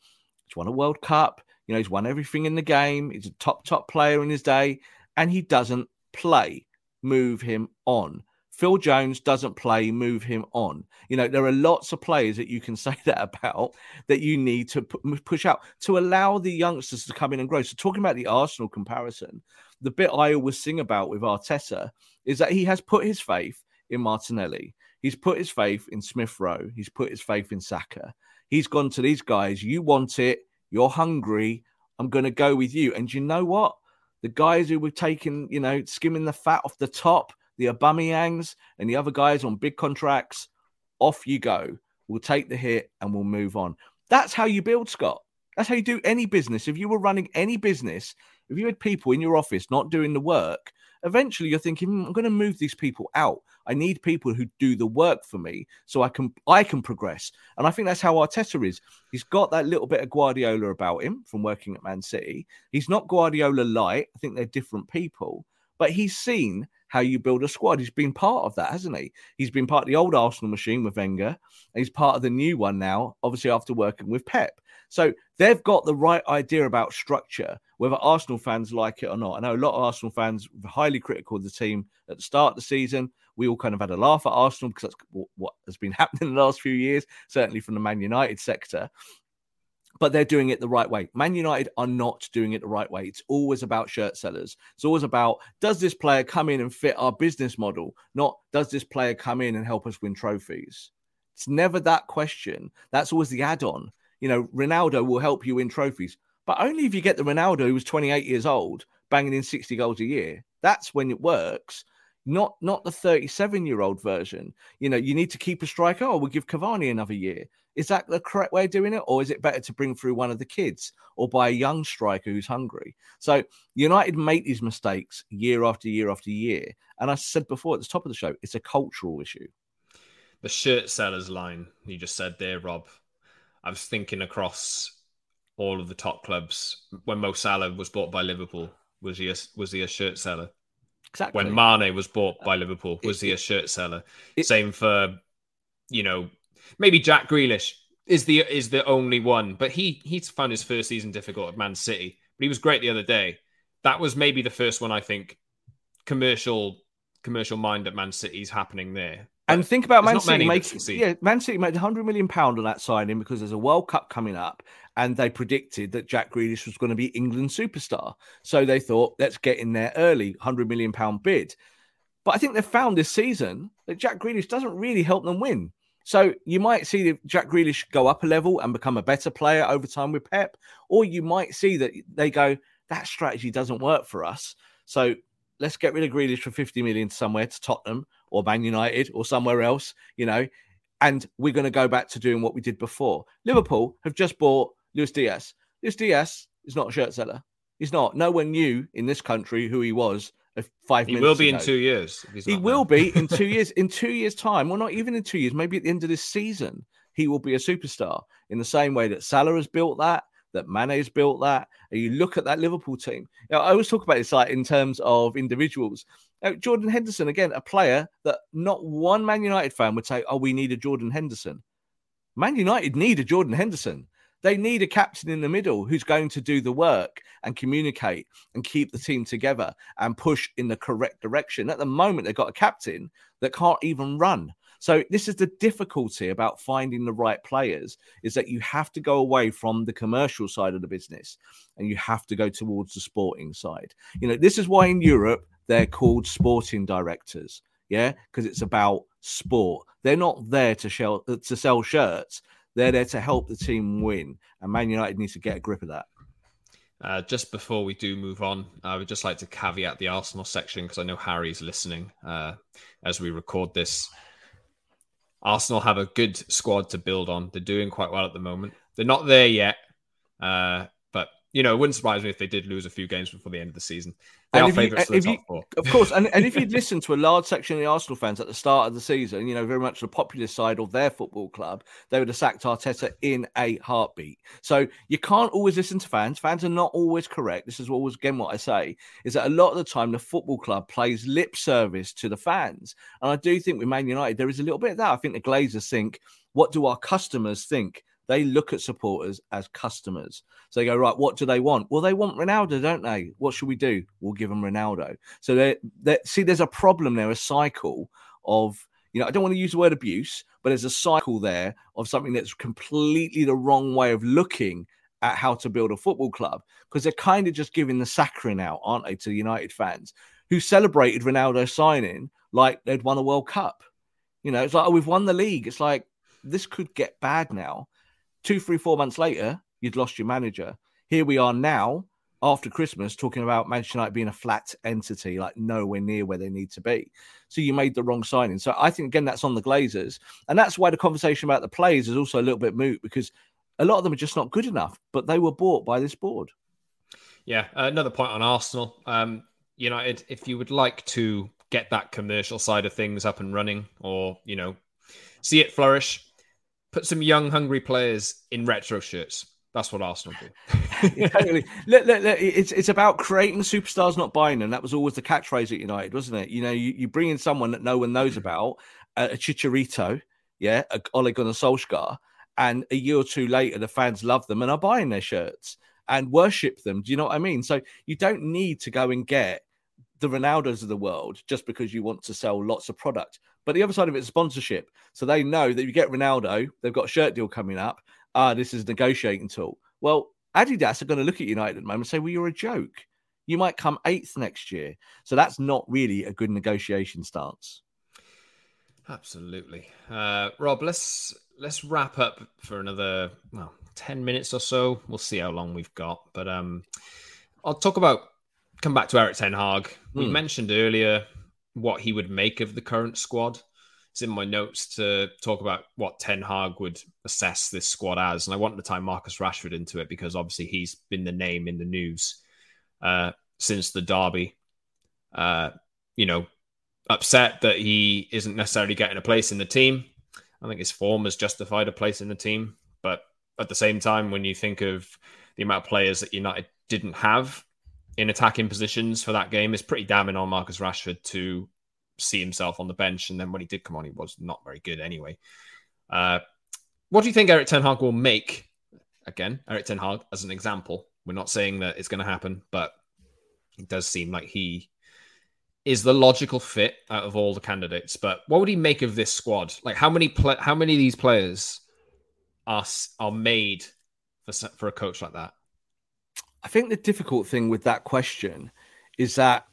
Speaker 2: He's won a World Cup. You know, he's won everything in the game. He's a top, top player in his day, and he doesn't play. Move him on. Phil Jones doesn't play, move him on. You know, there are lots of players that you can say that about that you need to push out to allow the youngsters to come in and grow. So, talking about the Arsenal comparison, the bit I always sing about with Arteta is that he has put his faith in Martinelli. He's put his faith in Smith Rowe. He's put his faith in Saka. He's gone to these guys. You want it. You're hungry. I'm going to go with you. And you know what? The guys who were taking, you know, skimming the fat off the top, the Aubameyangs and the other guys on big contracts, off you go. We'll take the hit and we'll move on. That's how you build, Scott. That's how you do any business. If you were running any business, if you had people in your office not doing the work, eventually you're thinking, hmm, I'm going to move these people out. I need people who do the work for me so I can I can progress. And I think that's how Arteta is. He's got that little bit of Guardiola about him from working at Man City. He's not Guardiola light. I think they're different people, but he's seen how you build a squad. He's been part of that, hasn't he? He's been part of the old Arsenal machine with Wenger. and he's part of the new one now, obviously after working with Pep. So they've got the right idea about structure, whether Arsenal fans like it or not. I know a lot of Arsenal fans were highly critical of the team at the start of the season. We all kind of had a laugh at Arsenal because that's what has been happening in the last few years, certainly from the Man United sector. But they're doing it the right way. Man United are not doing it the right way. It's always about shirt sellers. It's always about does this player come in and fit our business model? Not does this player come in and help us win trophies? It's never that question. That's always the add on. You know, Ronaldo will help you win trophies, but only if you get the Ronaldo who's 28 years old, banging in 60 goals a year. That's when it works not not the 37 year old version. You know, you need to keep a striker, or we'll give Cavani another year. Is that the correct way of doing it, or is it better to bring through one of the kids or buy a young striker who's hungry? So United make these mistakes year after year after year, and I said before at the top of the show, it's a cultural issue.
Speaker 1: The shirt sellers line you just said there, Rob. I was thinking across all of the top clubs when Mo Salah was bought by Liverpool. Was he a, was he a shirt seller?
Speaker 2: Exactly.
Speaker 1: When Mane was bought by uh, Liverpool, was it, he a shirt seller? It, Same for, you know, maybe Jack Grealish is the is the only one, but he he's found his first season difficult at Man City, but he was great the other day. That was maybe the first one I think commercial commercial mind at Man City's happening there.
Speaker 2: And think about Man City making yeah, Man City made 100 million pound on that signing because there's a World Cup coming up, and they predicted that Jack Grealish was going to be England superstar. So they thought, let's get in there early, 100 million pound bid. But I think they've found this season that Jack Grealish doesn't really help them win. So you might see Jack Grealish go up a level and become a better player over time with Pep, or you might see that they go, that strategy doesn't work for us. So let's get rid of Grealish for 50 million somewhere to Tottenham or Man United or somewhere else, you know, and we're going to go back to doing what we did before. Liverpool have just bought Luis Diaz. Luis Diaz is not a shirt seller. He's not. No one knew in this country who he was five
Speaker 1: he
Speaker 2: minutes. He
Speaker 1: will be
Speaker 2: ago.
Speaker 1: in two years.
Speaker 2: He will be in two years. In two years' time, well, not even in two years, maybe at the end of this season, he will be a superstar in the same way that Salah has built that, that Mane's built that. And you look at that Liverpool team. Know, I always talk about this like in terms of individuals. Jordan Henderson, again, a player that not one Man United fan would say, "Oh, we need a Jordan Henderson." Man United need a Jordan Henderson. They need a captain in the middle who's going to do the work and communicate and keep the team together and push in the correct direction. At the moment, they've got a captain that can't even run. So this is the difficulty about finding the right players is that you have to go away from the commercial side of the business and you have to go towards the sporting side. You know, this is why in Europe they're called sporting directors. Yeah, because it's about sport. They're not there to sell to sell shirts. They're there to help the team win, and Man United needs to get a grip of that.
Speaker 1: Uh, just before we do move on, I would just like to caveat the Arsenal section because I know Harry's listening uh, as we record this. Arsenal have a good squad to build on. They're doing quite well at the moment. They're not there yet, uh, you know, it wouldn't surprise me if they did lose a few games before the end of the season. They and are favourites
Speaker 2: you, the you, Of course, and, and if you'd listened to a large section of the Arsenal fans at the start of the season, you know, very much the popular side of their football club, they would have sacked Arteta in a heartbeat. So you can't always listen to fans. Fans are not always correct. This is always again what I say is that a lot of the time the football club plays lip service to the fans, and I do think with Man United there is a little bit of that. I think the Glazers think, what do our customers think? They look at supporters as customers. So they go, right, what do they want? Well, they want Ronaldo, don't they? What should we do? We'll give them Ronaldo. So they see there's a problem there, a cycle of, you know, I don't want to use the word abuse, but there's a cycle there of something that's completely the wrong way of looking at how to build a football club because they're kind of just giving the saccharine out, aren't they, to United fans who celebrated Ronaldo signing like they'd won a World Cup. You know, it's like, oh, we've won the league. It's like, this could get bad now two, three, four months later, you'd lost your manager. Here we are now, after Christmas, talking about Manchester United being a flat entity, like nowhere near where they need to be. So you made the wrong signing. So I think again that's on the Glazers, and that's why the conversation about the players is also a little bit moot because a lot of them are just not good enough. But they were bought by this board.
Speaker 1: Yeah, another point on Arsenal. Um, United, if you would like to get that commercial side of things up and running, or you know, see it flourish, put some young, hungry players in retro shirts. That's what Arsenal
Speaker 2: do. totally. look, look, look, it's it's about creating superstars, not buying them. That was always the catchphrase at United, wasn't it? You know, you, you bring in someone that no one knows mm. about, a, a Chicharito, yeah, a Ole Gunnar Solskjaer, and a year or two later, the fans love them and are buying their shirts and worship them. Do you know what I mean? So you don't need to go and get the Ronaldos of the world just because you want to sell lots of product. But the other side of it is sponsorship. So they know that you get Ronaldo, they've got a shirt deal coming up. Ah, this is a negotiating tool. Well, Adidas are going to look at United at the moment and say, well, you're a joke. You might come eighth next year. So that's not really a good negotiation stance.
Speaker 1: Absolutely. Uh, Rob, let's let's wrap up for another well, 10 minutes or so. We'll see how long we've got. But um I'll talk about come back to Erik Ten Hag. We hmm. mentioned earlier what he would make of the current squad. It's in my notes to talk about what Ten Hag would assess this squad as, and I wanted to tie Marcus Rashford into it because obviously he's been the name in the news uh, since the derby. Uh, you know, upset that he isn't necessarily getting a place in the team. I think his form has justified a place in the team, but at the same time, when you think of the amount of players that United didn't have in attacking positions for that game is pretty damning on Marcus Rashford to see himself on the bench. And then when he did come on, he was not very good anyway. Uh, what do you think Erik Ten Hag will make? Again, Erik Ten Hag as an example. We're not saying that it's going to happen, but it does seem like he is the logical fit out of all the candidates. But what would he make of this squad? Like how many pl- how many of these players are are made for for a coach like that?
Speaker 2: I think the difficult thing with that question is that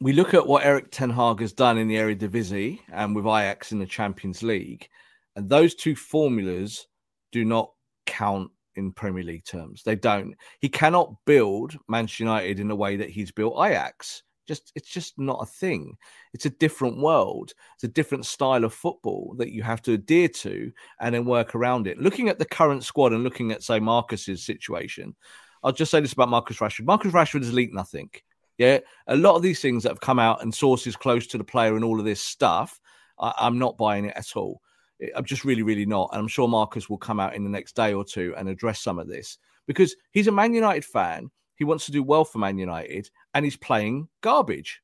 Speaker 2: we look at what Erik Ten Hag has done in the Eredivisie and with Ajax in the Champions League, and those two formulas do not count in Premier League terms. They don't. He cannot build Manchester United in the way that he's built Ajax. Just it's just not a thing. It's a different world. It's a different style of football that you have to adhere to and then work around it. Looking at the current squad and looking at say Marcus's situation, I'll just say this about Marcus Rashford. Marcus Rashford has leaked nothing. Yeah, a lot of these things that have come out and sources close to the player and all of this stuff, I, I'm not buying it at all. I'm just really, really not. And I'm sure Marcus will come out in the next day or two and address some of this because he's a Man United fan. He wants to do well for Man United and he's playing garbage.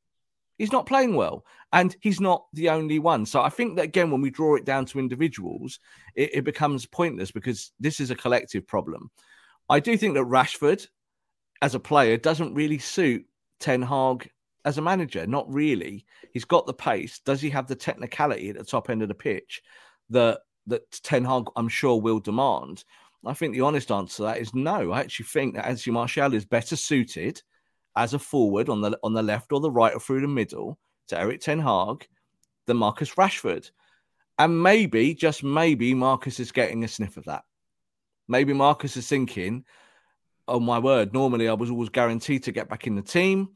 Speaker 2: He's not playing well and he's not the only one. So I think that, again, when we draw it down to individuals, it, it becomes pointless because this is a collective problem. I do think that Rashford, as a player, doesn't really suit Ten Hag as a manager. Not really. He's got the pace. Does he have the technicality at the top end of the pitch that that Ten Hag, I'm sure, will demand? I think the honest answer to that is no. I actually think that Anthony Martial is better suited as a forward on the on the left or the right or through the middle to Erik Ten Hag than Marcus Rashford. And maybe, just maybe, Marcus is getting a sniff of that. Maybe Marcus is thinking, oh my word, normally I was always guaranteed to get back in the team.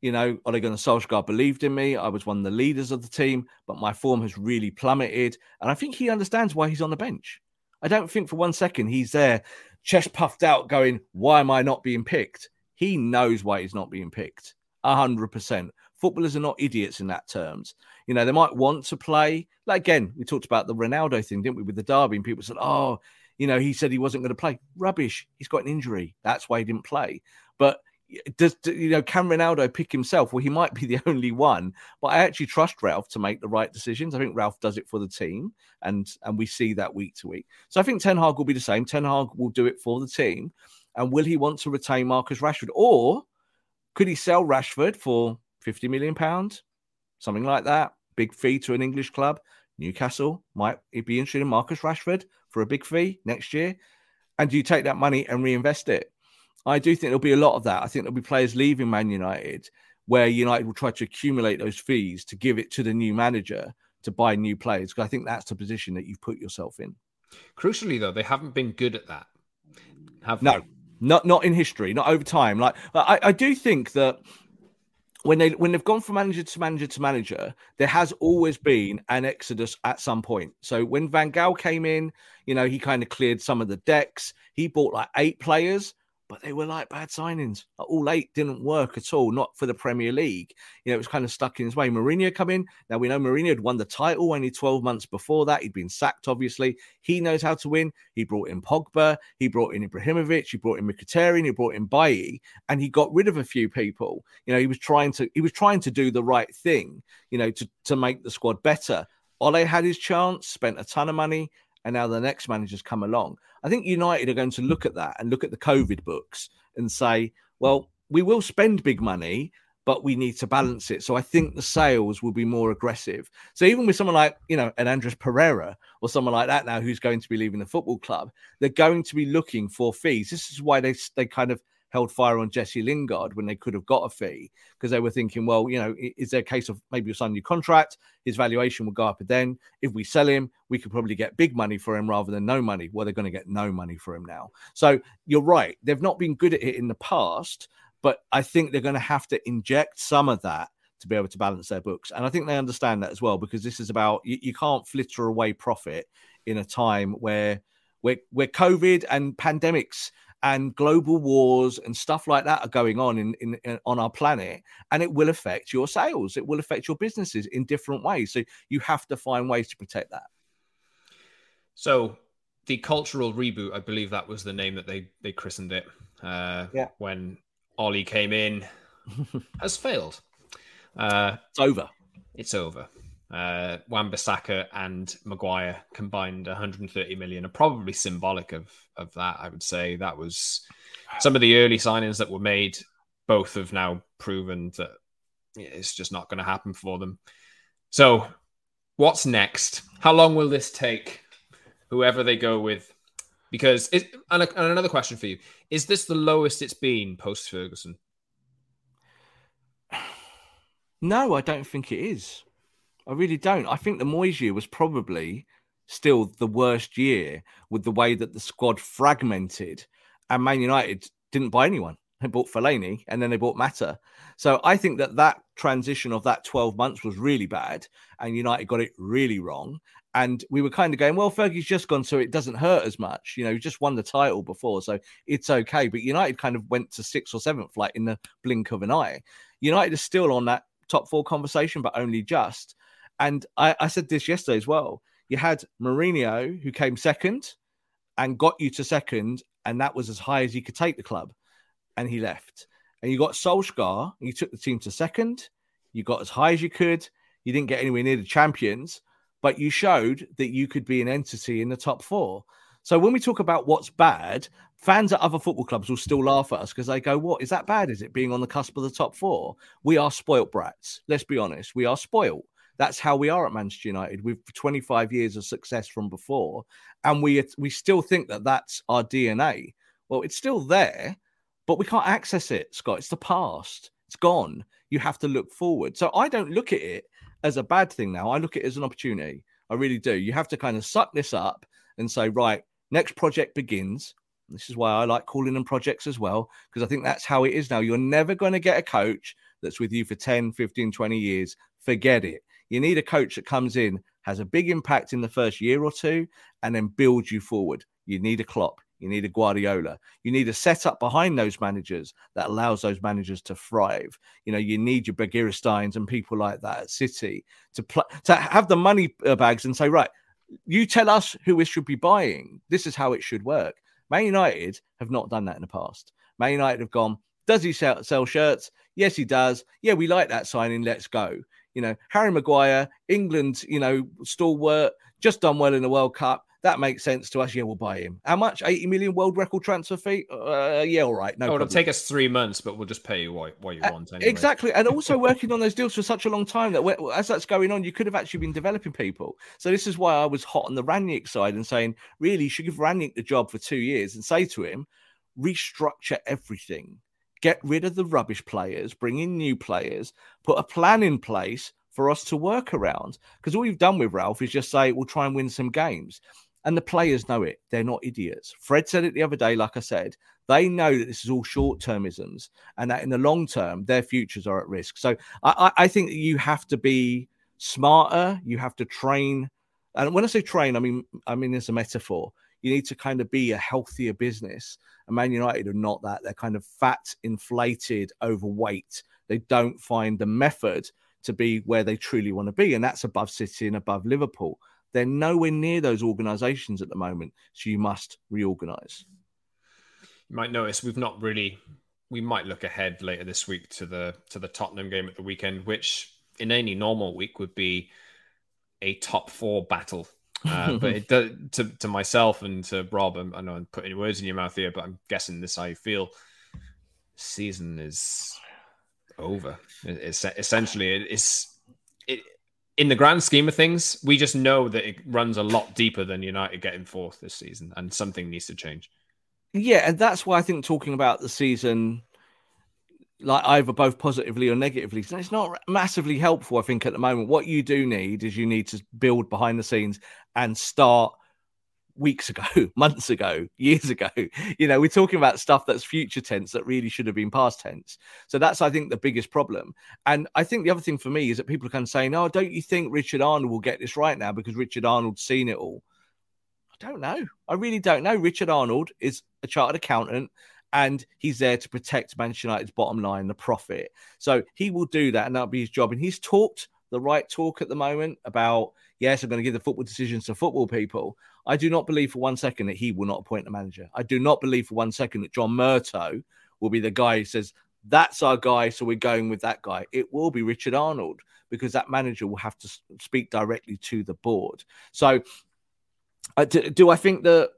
Speaker 2: You know, Ole Gunnar Solskjaer believed in me. I was one of the leaders of the team, but my form has really plummeted. And I think he understands why he's on the bench. I don't think for one second he's there, chest puffed out, going, Why am I not being picked? He knows why he's not being picked. A hundred percent. Footballers are not idiots in that terms. You know, they might want to play. Like again, we talked about the Ronaldo thing, didn't we, with the derby? And people said, Oh, you know, he said he wasn't going to play. Rubbish. He's got an injury. That's why he didn't play. But does you know can Ronaldo pick himself? Well, he might be the only one, but I actually trust Ralph to make the right decisions. I think Ralph does it for the team, and and we see that week to week. So I think Ten Hag will be the same. Ten Hag will do it for the team, and will he want to retain Marcus Rashford, or could he sell Rashford for fifty million pounds, something like that? Big fee to an English club. Newcastle might be interested in Marcus Rashford for a big fee next year, and do you take that money and reinvest it? I do think there'll be a lot of that. I think there'll be players leaving Man United where United will try to accumulate those fees to give it to the new manager to buy new players. Because I think that's the position that you've put yourself in.
Speaker 1: Crucially, though, they haven't been good at that. Have
Speaker 2: no,
Speaker 1: they?
Speaker 2: not not in history, not over time. Like I, I do think that when they when they've gone from manager to manager to manager, there has always been an exodus at some point. So when Van Gaal came in, you know, he kind of cleared some of the decks. He bought like eight players but they were like bad signings. All eight didn't work at all, not for the Premier League. You know, it was kind of stuck in his way. Mourinho come in. Now we know Mourinho had won the title only 12 months before that. He'd been sacked, obviously. He knows how to win. He brought in Pogba, he brought in Ibrahimovic, he brought in Mkhitaryan, he brought in Bailly, and he got rid of a few people. You know, he was trying to he was trying to do the right thing, you know, to, to make the squad better. Ole had his chance, spent a ton of money, and now the next manager's come along. I think United are going to look at that and look at the COVID books and say, well, we will spend big money, but we need to balance it. So I think the sales will be more aggressive. So even with someone like, you know, an Andreas Pereira or someone like that now who's going to be leaving the football club, they're going to be looking for fees. This is why they they kind of held fire on Jesse Lingard when they could have got a fee because they were thinking, well, you know, is there a case of maybe you sign a new contract, his valuation will go up, and then if we sell him, we could probably get big money for him rather than no money. Well, they're going to get no money for him now. So you're right; they've not been good at it in the past, but I think they're going to have to inject some of that to be able to balance their books. And I think they understand that as well because this is about you, you can't flitter away profit in a time where where where COVID and pandemics and global wars and stuff like that are going on in, in, in, on our planet and it will affect your sales it will affect your businesses in different ways. So you have to find ways to protect that.
Speaker 1: So the cultural reboot i believe that was the name that they they christened it uh, yeah. when Ole came in. Has failed.
Speaker 2: Uh, it's over.
Speaker 1: it's over uh, Wan-Bissaka and Maguire combined 130 million are probably symbolic of of that. I would say that was some of the early signings that were made. Both have now proven that it's just not going to happen for them. So, what's next? How long will this take? Whoever they go with, because it, and, and another question for you: Is this the lowest it's been post Ferguson?
Speaker 2: No, I don't think it is. I really don't. I think the Moyes year was probably still the worst year with the way that the squad fragmented and Man United didn't buy anyone. They bought Fellaini and then they bought Mata. So I think that that transition of that 12 months was really bad and United got it really wrong. And we were kind of going, well, Fergie's just gone, so it doesn't hurt as much. You know, he just won the title before, so it's okay. But United kind of went to sixth or seventh, like in the blink of an eye. United is still on that top four conversation, but only just. And I, I said this yesterday as well. You had Mourinho, who came second and got you to second, and that was as high as he could take the club, and he left. And you got Solskjaer, and you took the team to second. You got as high as you could. You didn't get anywhere near the champions, but you showed that you could be an entity in the top four. So when we talk about what's bad, fans at other football clubs will still laugh at us because they go, "What is that bad? Is it being on the cusp of the top four? We are spoilt brats. Let's be honest. We are spoilt that's how we are at Manchester United. We've 25 years of success from before, and we we still think that that's our DNA. Well, it's still there, but we can't access it, Scott. It's the past. It's gone. You have to look forward. So I don't look at it as a bad thing now. I look at it as an opportunity. I really do. You have to kind of suck this up and say, right, next project begins. This is why I like calling them projects as well, because I think that's how it is now. You're never going to get a coach that's with you for 10, 15, 20 years. Forget it. You need a coach that comes in, has a big impact in the first year or two, and then builds you forward. You need a Klopp. You need a Guardiola. You need a setup behind those managers that allows those managers to thrive. You know, you need your Begiristains and people like that at City to pl- to have the money uh, bags and say, right, you tell us who we should be buying. This is how it should work. Man United have not done that in the past. Man United have gone, does he sell, sell shirts? Yes, he does. Yeah, we like that signing. Let's go. You know, Harry Maguire, England, you know, stalwart, just done well in the World Cup that makes sense to us. Yeah, we'll buy him. How much? 80 million world record transfer fee? Uh, yeah, all right. No,
Speaker 1: oh,
Speaker 2: it'll
Speaker 1: take us three months, but we'll just pay you what, what you uh, want. Anyway.
Speaker 2: Exactly. And also working on those deals for such a long time that as that's going on, you could have actually been developing people. So this is why I was hot on the Rangnick side and saying, really, you should give Rangnick the job for two years and say to him, restructure everything. Get rid of the rubbish players, bring in new players, put a plan in place for us to work around. Because all we've done with Ralph is just say, we'll try and win some games. And the players know it. They're not idiots. Fred said it the other day, like I said, they know that this is all short termisms and that in the long term, their futures are at risk. So I, I think you have to be smarter. You have to train. And when I say train, I mean, I mean, it's a metaphor. You need to kind of be a healthier business. And Man United are not that. They're kind of fat, inflated, overweight. They don't find the method to be where they truly want to be. And that's above City and above Liverpool. They're nowhere near those organizations at the moment. So you must reorganize.
Speaker 1: You might notice we've not really we might look ahead later this week to the to the Tottenham game at the weekend, which in any normal week would be a top four battle. Uh, but it does, to to myself and to Rob, I know I'm putting words in your mouth here, but I'm guessing this how you feel. Season is over. It's essentially it's it in the grand scheme of things, we just know that it runs a lot deeper than United getting fourth this season, and something needs to change.
Speaker 2: Yeah, and that's why I think talking about the season, like either both positively or negatively, So it's not massively helpful. I think at the moment, what you do need is you need to build behind the scenes and start weeks ago, months ago, years ago. You know, we're talking about stuff that's future tense that really should have been past tense. So that's, I think, the biggest problem. And I think the other thing for me is that people are kind of saying, oh, don't you think Richard Arnold will get this right now because Richard Arnold's seen it all? I don't know. I really don't know. Richard Arnold is a chartered accountant and he's there to protect Manchester United's bottom line, the profit. So he will do that and that'll be his job. And he's talked the right talk at the moment about, yes, I'm going to give the football decisions to football people. I do not believe for one second that he will not appoint a manager. I do not believe for one second that John Murtough will be the guy who says, that's our guy, so we're going with that guy. It will be Richard Arnold because that manager will have to speak directly to the board. So, uh, do, do I think that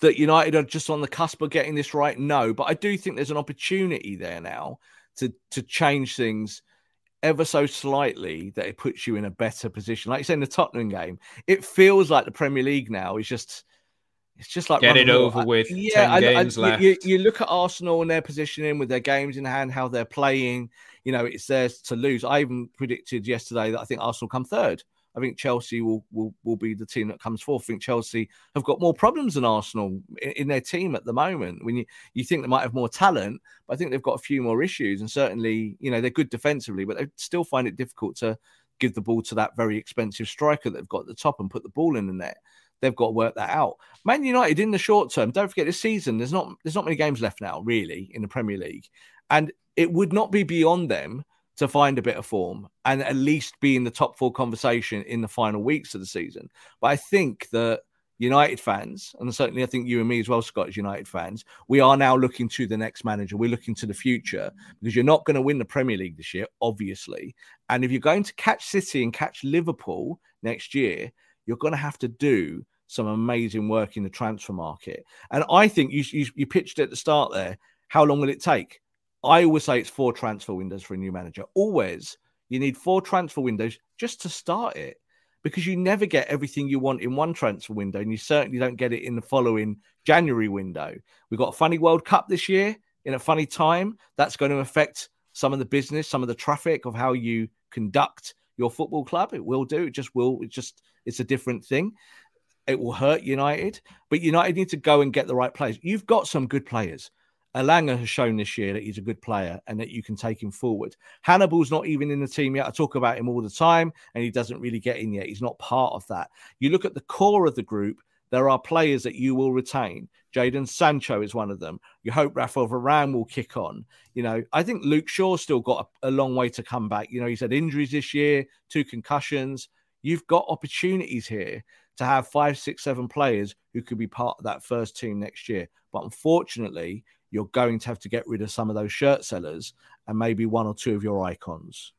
Speaker 2: that United are just on the cusp of getting this right? No, but I do think there's an opportunity there now to to change things ever so slightly that it puts you in a better position. Like you say in the Tottenham game, it feels like the Premier League now is just it's just like
Speaker 1: get it over with. Yeah, I, I,
Speaker 2: you, you, look at Arsenal and their positioning with their games in hand, how they're playing. You know, it's theirs to lose. I even predicted yesterday that I think Arsenal come third. I think Chelsea will, will will be the team that comes fourth. I think Chelsea have got more problems than Arsenal in, in, their team at the moment. When you, you think they might have more talent, but I think they've got a few more issues. And certainly, you know, they're good defensively, but they still find it difficult to give the ball to that very expensive striker that they've got at the top and put the ball in the net. They've got to work that out. Man United in the short term, don't forget this season, there's not there's not many games left now, really, in the Premier League. And it would not be beyond them to find a bit of form and at least be in the top four conversation in the final weeks of the season. But I think that United fans, and certainly I think you and me as well, Scottish United fans, we are now looking to the next manager. We're looking to the future because you're not going to win the Premier League this year, obviously. And if you're going to catch City and catch Liverpool next year, you're going to have to do some amazing work in the transfer market. And I think you, you, you pitched at the start there. How long will it take? I always say it's four transfer windows for a new manager. Always, you need four transfer windows just to start it because you never get everything you want in one transfer window, and you certainly don't get it in the following January window. We've got a funny World Cup this year. in a funny time. That's going to affect some of the business, some of the traffic of how you conduct your football club. It will do. It just will. It just it's a different thing. It will hurt United, but United need to go and get the right players. You've got some good players. Elanga has shown this year that he's a good player and that you can take him forward. Hannibal's not even in the team yet. I talk about him all the time and he doesn't really get in yet. He's not part of that. You look at the core of the group, there are players that you will retain. Jadon Sancho is one of them. You hope Rafael Varane will kick on. You know, I think Luke Shaw's still got a, a long way to come back. You know, he's had injuries this year, two concussions. You've got opportunities here to have five, six, seven players who could be part of that first team next year. But unfortunately, you're going to have to get rid of some of those shirt sellers and maybe one or two of your icons.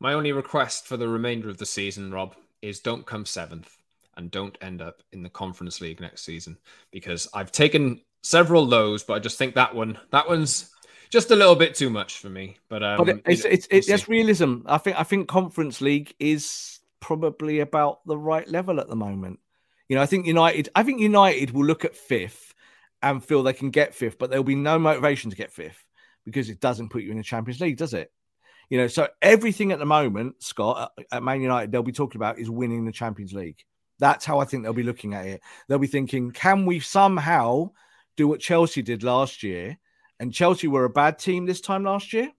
Speaker 1: My only request for the remainder of the season, Rob, is don't come seventh and don't end up in the Conference League next season because I've taken several lows, but I just think that one, that one's just a little bit too much for me. But, um,
Speaker 2: but it's it's, it's, it's realism. I think I think Conference League is probably about the right level at the moment. You know, I think United. I think United will look at fifth and feel they can get fifth, but there'll be no motivation to get fifth because it doesn't put you in the Champions League, does it? You know, so everything at the moment, Scott, at Man United, they'll be talking about is winning the Champions League. That's how I think they'll be looking at it. They'll be thinking, can we somehow do what Chelsea did last year? And Chelsea were a bad team this time last year,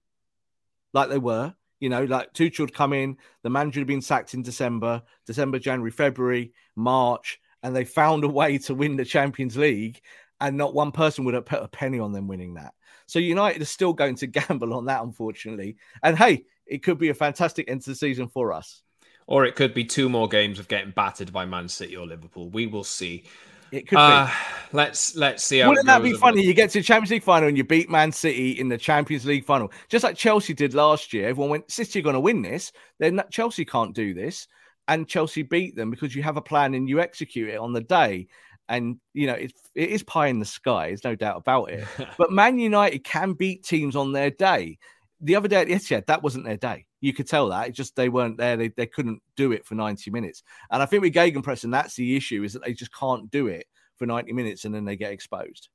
Speaker 2: like they were. You know, like Tuchel would come in, the manager had been sacked in December, December, January, February, March, and they found a way to win the Champions League and not one person would have put a penny on them winning that. So United are still going to gamble on that, unfortunately. And hey, it could be a fantastic end to the season for us.
Speaker 1: Or it could be two more games of getting battered by Man City or Liverpool. We will see.
Speaker 2: It could uh, be.
Speaker 1: Let's let's see.
Speaker 2: Wouldn't that be funny? You get to the Champions League final and you beat Man City in the Champions League final, just like Chelsea did last year. Everyone went, "City are going to win this." Then Chelsea can't do this, and Chelsea beat them because you have a plan and you execute it on the day and you know it, it is pie in the sky. There's no doubt about it. but Man United can beat teams on their day. The other day at Etihad, that wasn't their day. You could tell that. It just they weren't there. They, they couldn't do it for 90 minutes. And I think with Gegenpressing, that's the issue is that they just can't do it for 90 minutes and then they get exposed.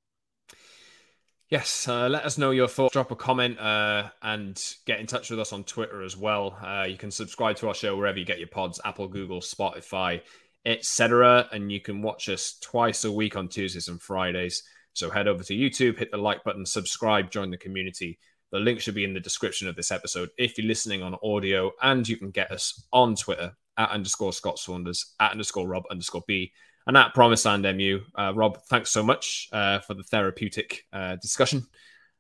Speaker 1: Yes, uh, let us know your thoughts. Drop a comment uh, and get in touch with us on Twitter as well. Uh, you can subscribe to our show wherever you get your pods Apple, Google, Spotify, etc. And you can watch us twice a week on Tuesdays and Fridays. So head over to YouTube, hit the like button, subscribe, join the community. The link should be in the description of this episode if you're listening on audio, and you can get us on Twitter at underscore Scott Saunders, at underscore Rob underscore B, and at Promise and MU. Uh, Rob, thanks so much uh, for the therapeutic uh, discussion.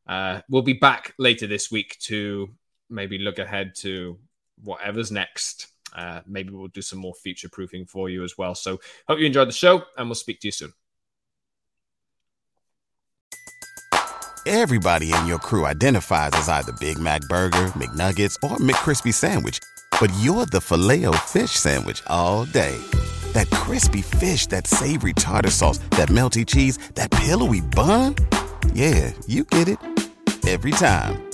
Speaker 1: Uh, we'll be back later this week to maybe look ahead to whatever's next uh, maybe we'll do some more future proofing for you as well. So hope you enjoyed the show and we'll speak to you soon.
Speaker 3: Everybody in your crew identifies as either Big Mac Burger, McNuggets, or McCrispy Sandwich, but you're the filet fish Sandwich all day. That crispy fish, that savory tartar sauce, that melty cheese, that pillowy bun. Yeah, you get it every time.